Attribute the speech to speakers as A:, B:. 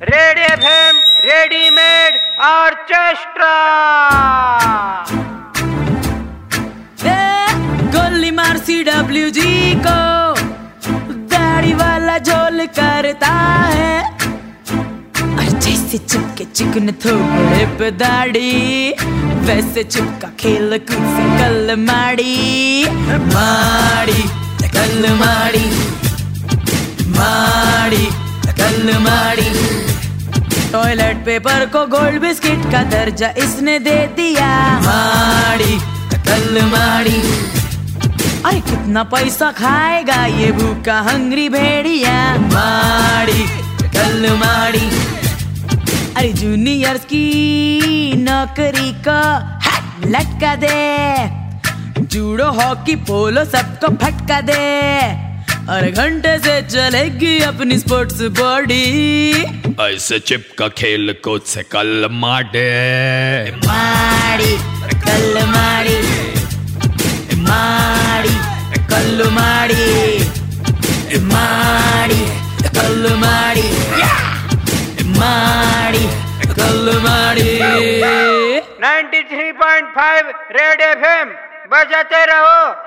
A: Red FM readymade orchestra.
B: गोली मार C W G को। दाढ़ी वाला झोल करता है। और जैसे चिपके चिकन थोड़े पे दाढ़ी, वैसे चिपका खेल कूद से कल माड़ी माड़ी कल माड़ी माड़ी कल माड़ी टॉयलेट पेपर को गोल्ड बिस्किट का दर्जा इसने दे दिया। माड़ी कल माड़ी। अरे कितना पैसा खाएगा ये भूखा हंगरी भेड़िया। माड़ी कल माड़ी। अरे जूनियर्स की नौकरी को लटका दे। जूडो हॉकी पोलो सबको फटका दे। और घंटे से चलेगी अपनी स्पोर्ट्स बॉडी
C: ऐसे चिपका खेल कूद से कल माडे।
B: माड़ी कल माड़ी। माड़ी कल माड़ी। माड़ी कल माड़ी। माड़ी कल माड़ी।
A: 93.5 रेड एफएम बजाते रहो।